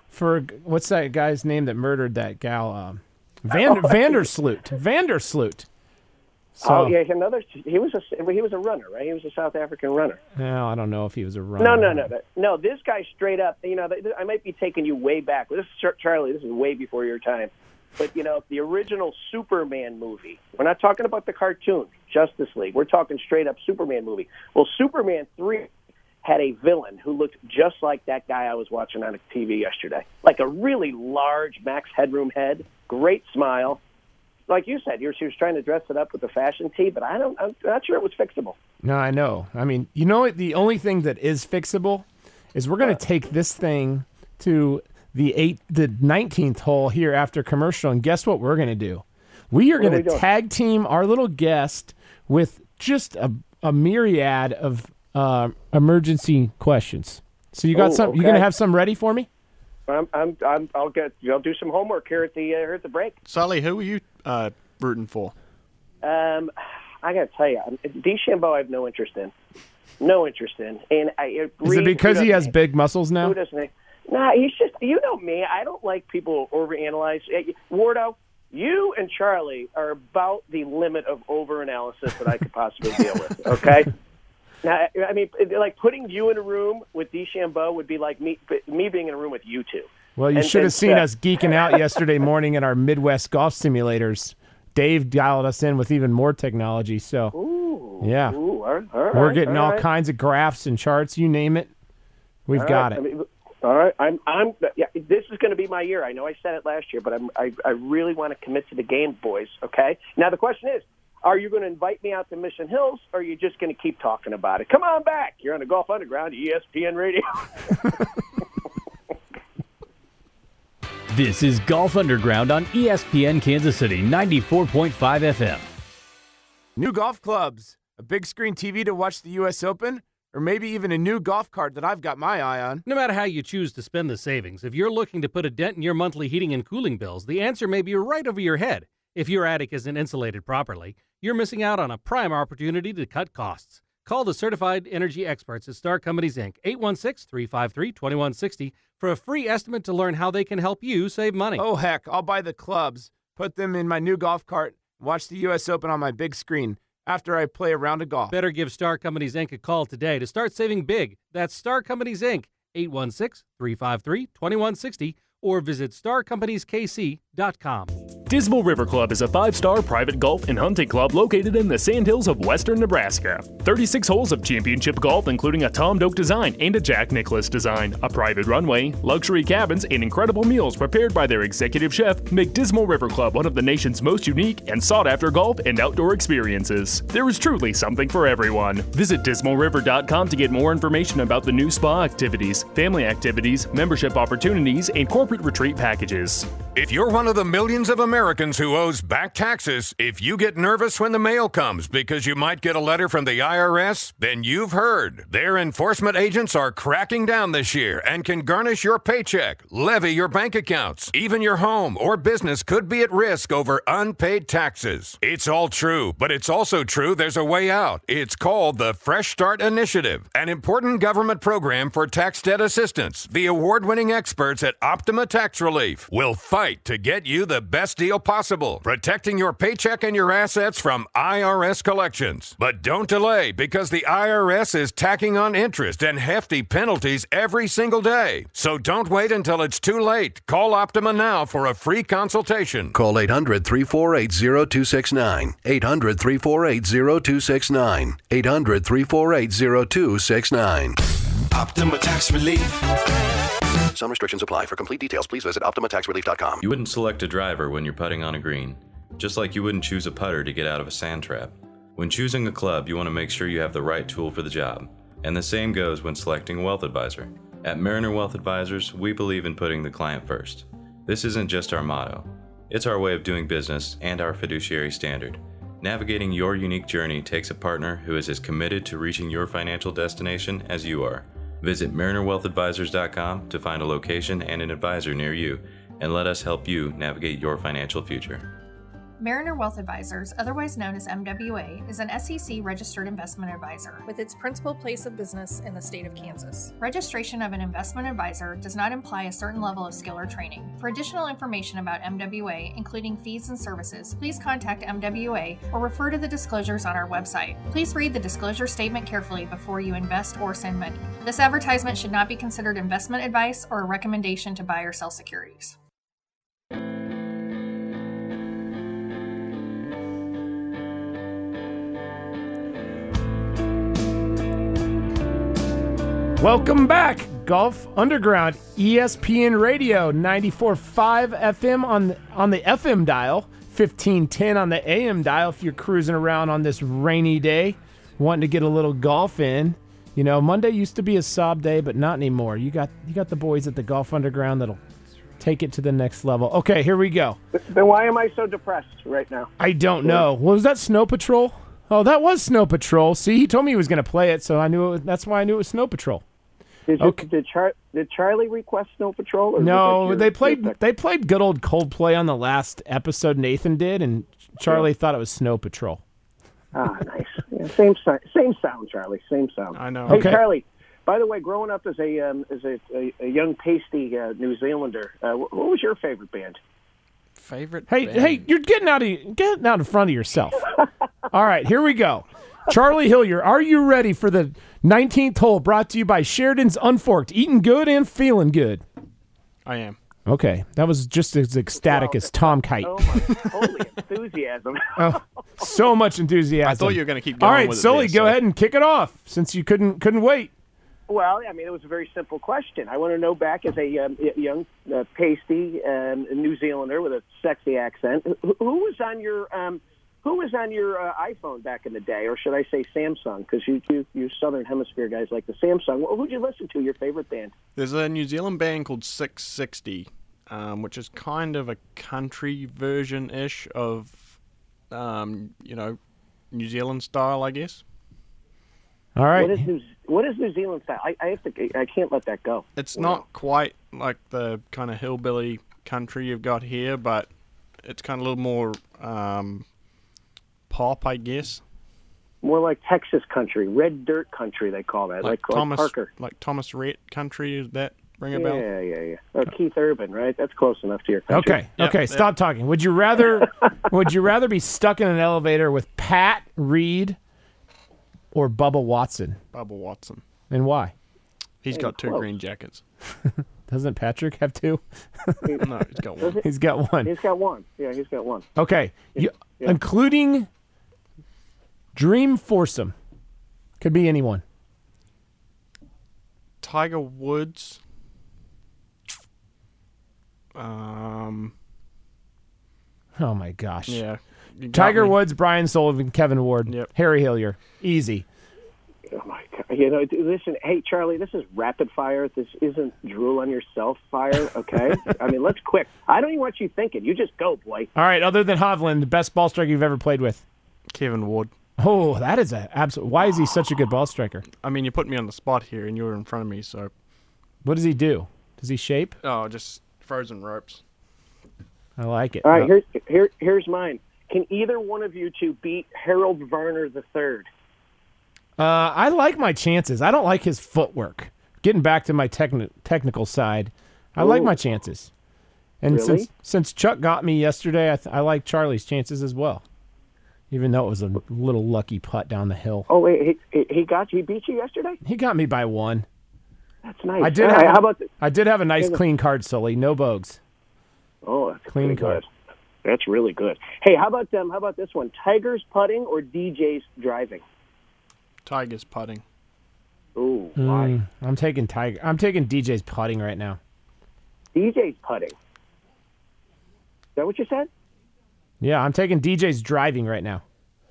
for what's that guy's name that murdered that gal um Vander Vandersloot. Vandersloot. So, oh yeah, another. He was a he was a runner, right? He was a South African runner. Well, I don't know if he was a runner. No, no, no, no, no. This guy straight up. You know, I might be taking you way back. This is Charlie. This is way before your time. But you know, the original Superman movie. We're not talking about the cartoon Justice League. We're talking straight up Superman movie. Well, Superman three had a villain who looked just like that guy I was watching on TV yesterday. Like a really large Max Headroom head, great smile. Like you said, she was trying to dress it up with the fashion tee, but I don't. I'm not sure it was fixable. No, I know. I mean, you know what? The only thing that is fixable is we're going to take this thing to the eight, the nineteenth hole here after commercial, and guess what we're going to do? We are going to tag team our little guest with just a, a myriad of uh, emergency questions. So you got Oh, some? You going to have some ready for me? I'm, I'm, I'm, I'll get, I'll do some homework here at the, uh, here at the break. Sully, who are you uh, rooting for? Um, I got to tell you, DeChambeau, I have no interest in, no interest in. And I, Is Reed, it because he has doesn't- big muscles now? Who doesn't? Nah, he's just, you know me. I don't like people who overanalyze. Wardo, you and Charlie are about the limit of overanalysis that I could possibly deal with. Okay. Now, I mean, like putting you in a room with DeChambeau would be like me, me being in a room with you two. Well, you And- should have seen uh, us geeking out yesterday morning at our Midwest golf simulators. Dave dialed us in with even more technology. So, Ooh, yeah, ooh, all right, all we're right, getting all all right. kinds of graphs and charts. You name it, we've got it. I mean, all right, I'm, I'm. Yeah, this is going to be my year. I know I said it last year, but I'm, I, I really want to commit to the game, boys. Okay. Now the question is, are you going to invite me out to Mission Hills, or are you just going to keep talking about it? Come on back. You're on the Golf Underground, ESPN Radio. This is Golf Underground on ESPN Kansas City 94.5 FM. New golf clubs, a big screen TV to watch the U.S. Open, or maybe even a new golf cart that I've got my eye on. No matter how you choose to spend the savings, if you're looking to put a dent in your monthly heating and cooling bills, the answer may be right over your head. If your attic isn't insulated properly, you're missing out on a prime opportunity to cut costs. Call the certified energy experts at Star Companies Inc. 816-353-2160 for a free estimate to learn how they can help you save money. Oh heck, I'll buy the clubs, put them in my new golf cart, watch the US Open on my big screen after I play a round of golf. Better give Star Companies Inc. a call today to start saving big. That's Star Companies Inc. 816-353-2160 or visit starcompanieskc.com. Dismal River Club is a five star private golf and hunting club located in the sandhills of western Nebraska. 36 holes of championship golf, including a Tom Doak design and a Jack Nicklaus design, a private runway, luxury cabins, and incredible meals prepared by their executive chef make Dismal River Club one of the nation's most unique and sought after golf and outdoor experiences. There is truly something for everyone. Visit dismalriver.com to get more information about the new spa activities, family activities, membership opportunities, and corporate retreat packages. If you're one of the millions of Americans who owes back taxes, if you get nervous when the mail comes because you might get a letter from the IRS, then you've heard. Their enforcement agents are cracking down this year and can garnish your paycheck, levy your bank accounts. Even your home or business could be at risk over unpaid taxes. It's all true, but it's also true there's a way out. It's called the Fresh Start Initiative, an important government program for tax debt assistance. The award winning experts at Optima Tax Relief will fight to get you the best deal possible, protecting your paycheck and your assets from IRS collections. But don't delay because the IRS is tacking on interest and hefty penalties every single day. So don't wait until it's too late. Call Optima now for a free consultation. Call 800 348 0269. 800 348 0269. 800 348 0269. Optima Tax Relief. Some restrictions apply. For complete details, please visit OptimaTaxRelief.com. You wouldn't select a driver when you're putting on a green, just like you wouldn't choose a putter to get out of a sand trap. When choosing a club, you want to make sure you have the right tool for the job. And the same goes when selecting a wealth advisor. At Mariner Wealth Advisors, we believe in putting the client first. This isn't just our motto, it's our way of doing business and our fiduciary standard. Navigating your unique journey takes a partner who is as committed to reaching your financial destination as you are. Visit MarinerWealthAdvisors.com to find a location and an advisor near you, and let us help you navigate your financial future. Mariner Wealth Advisors, otherwise known as MWA, is an SEC registered investment advisor with its principal place of business in the state of Kansas. Registration of an investment advisor does not imply a certain level of skill or training. For additional information about MWA, including fees and services, please contact MWA or refer to the disclosures on our website. Please read the disclosure statement carefully before you invest or send money. This advertisement should not be considered investment advice or a recommendation to buy or sell securities. Welcome back, Golf Underground, ESPN Radio, 94.5 FM on the, on the FM dial, 1510 on the AM dial if you're cruising around on this rainy day, wanting to get a little golf in. You know, Monday used to be a sob day, but not anymore. You got you got the boys at the Golf Underground that'll take it to the next level. Okay, here we go. Then why am I so depressed right now? I don't know. Was that Snow Patrol? Oh, that was Snow Patrol. See, he told me he was going to play it, so I knew it was, that's why I knew it was Snow Patrol. Did, you, did, Char- did Charlie request Snow Patrol? Or No, your- they played they played good old Coldplay on the last episode. Nathan did, and Charlie thought it was Snow Patrol. Ah, nice. Yeah, same si- same sound, Charlie. Same sound. I know. Hey, Okay. Charlie. By the way, growing up as a um, as a, a, a young pasty uh, New Zealander, uh, what was your favorite band? Favorite? Hey, hey, you're getting out of getting out in front of yourself. All right, here we go. Charlie Hillier, are you ready for the 19th hole brought to you by Sheridan's Unforked? Eating good and feeling good. I am. Okay, that was just as ecstatic as Tom Kite. Oh my holy enthusiasm! Oh, so much enthusiasm. I thought you were gonna keep going All right, with Sully, there, go so- ahead and kick it off since you couldn't couldn't wait. Well, I mean, it was a very simple question. I want to know back as a um, young uh, pasty um, New Zealander with a sexy accent, who, who was on your um, who was on your uh, iPhone back in the day, or should I say Samsung? Because you, you you Southern Hemisphere guys like the Samsung. Who would you listen to? Your favorite band? There's a New Zealand band called Six60, um, which is kind of a country version ish of, um, you know, New Zealand style, I guess. All right. What is New What is New Zealand style? I, I have to. I can't let that go. It's not quite like the kind of hillbilly country you've got here, but it's kind of a little more um, pop, I guess. more like Texas country, red dirt country. They call that, Like, like, Thomas, like Parker. like Thomas Rhett country. Is that ring a Yeah, bell? yeah, yeah. Or Keith Urban, right? That's close enough to your country. Okay, okay, stop talking. Would you rather would you rather be stuck in an elevator with Pat Reed or Bubba Watson? Bubba Watson. And why? He's got two close. green jackets. Doesn't Patrick have two? no, he's got one. He's got one. He's got one. Yeah, he's got one. Okay, you, Yeah. including Dream Foursome. Could be anyone. Tiger Woods. Um. Oh my gosh. Yeah. Tiger me. Woods, Brian Sullivan, Kevin Ward, Yep. Harry Hillier. Easy. Oh my god! You know, listen. Hey, Charlie, this is rapid fire. This isn't drool on yourself fire. Okay. I mean, let's quick. I don't even want you thinking. You just go, boy. All right, other than Hovland, the best ball striker you've ever played with. Kevin Ward. Oh, that is a absolute. Why is he such a good ball striker? I mean, you put me on the spot here, and you were in front of me, so What does he do? Does he shape? oh, just frozen ropes. I like it. All right, Uh, here's here here's mine. Can either one of you two beat Harold Varner the third? Uh, I like my chances. I don't like his footwork. Getting back to my techni- technical side, I like my chances. And Really? since since Chuck got me yesterday, I, th- I like Charlie's chances as well. Even though it was a little lucky putt down the hill, Oh wait, he, he got you. He beat you yesterday. he got me by one. That's nice. I did. All Have, right, a- how about? The, I did have a nice Here's clean card, Sully. No bogues. oh, that's Clean card. good. That's really good. Hey, how about them? How about this one? Tigers putting or DJ's driving? Tiger's putting. Ooh, why? Mm, I'm taking Tiger. I'm taking DJ's putting right now. DJ's putting. Is that what you said? Yeah, I'm taking DJ's driving right now.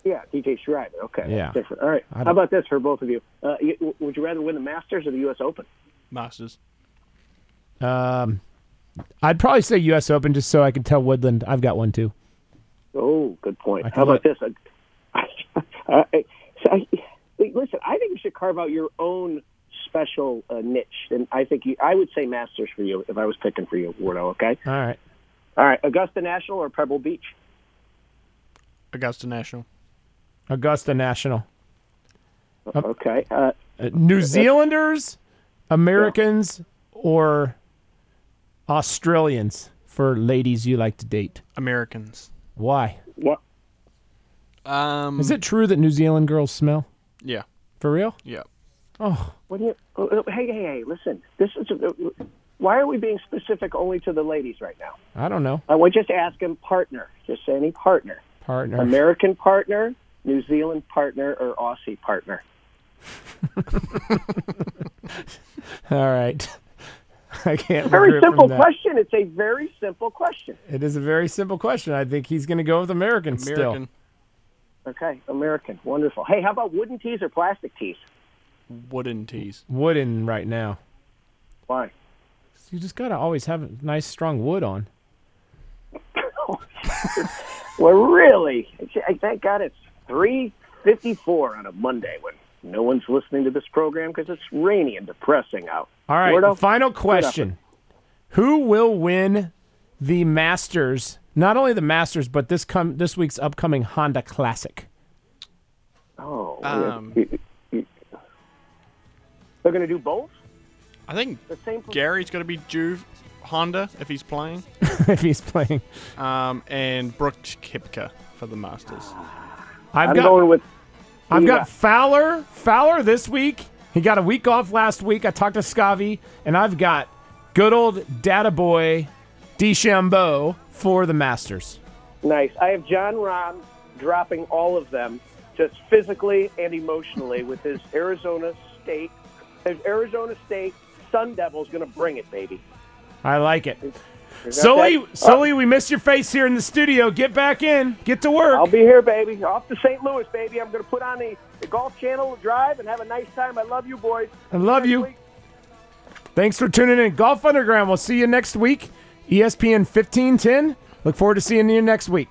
Yeah, DJ's driving. Okay, Yeah. different. All right. How about this for both of you? Uh, you? Would you rather win the Masters or the U.S. Open? Masters. Um, I'd probably say U.S. Open just so I can tell Woodland I've got one too. Oh, good point. I can How about let- this? Uh, so I, listen, I think you should carve out your own special uh, niche, and I think you, I would say Masters for you if I was picking for you, Wardo. Okay. All right. All right. Augusta National or Pebble Beach? Augusta National. Augusta National. Okay. Uh, Uh, New Zealanders, Americans, or Australians for ladies you like to date? Americans. Why? What? Um. Is it true that New Zealand girls smell? Yeah. For real? Yeah. Oh, What do you? oh, oh, hey, hey, hey! Listen, this is. Uh, why are we being specific only to the ladies right now? I don't know. I would just ask him partner. Just say any partner. Partner. American partner, New Zealand partner, or Aussie partner. All right. I can't. Very regret from simple that. question. It's a very simple question. It is a very simple question. I think he's going to go with American, still. Okay, American. Wonderful. Hey, how about wooden tees or plastic tees? Wooden tees. Wooden right now. Why? You just got to always have nice, strong wood on. Well, really? I Thank God it's three fifty-four on a Monday when no one's listening to this program because it's rainy and depressing out. All right. Wardo? Final question. Who will win the Masters? Not only the Masters, but this come this week's upcoming Honda Classic. Oh, Um, you- you- they're going to do both. I think The same. Gary's going to be due Honda if he's playing, if he's playing. um, and Brooke Koepka for the Masters. I've I'm got going with. I've got got? Fowler. Fowler this week. He got a week off last week. I talked to Scavi, and I've got good old data boy DeChambeau for the Masters. Nice. I have Jon Rahm dropping all of them, just physically and emotionally, with his Arizona State. His Arizona State Sun Devils going to bring it, baby. I like it. Sully, that? Sully, oh. we missed your face here in the studio. Get back in. Get to work. I'll be here, baby. Off to St. Louis, baby. I'm going to put on the, the Golf Channel drive and have a nice time. I love you, boys. I love you. Thanks for tuning in. Golf Underground. We'll see you next week. ESPN 1510. Look forward to seeing you next week.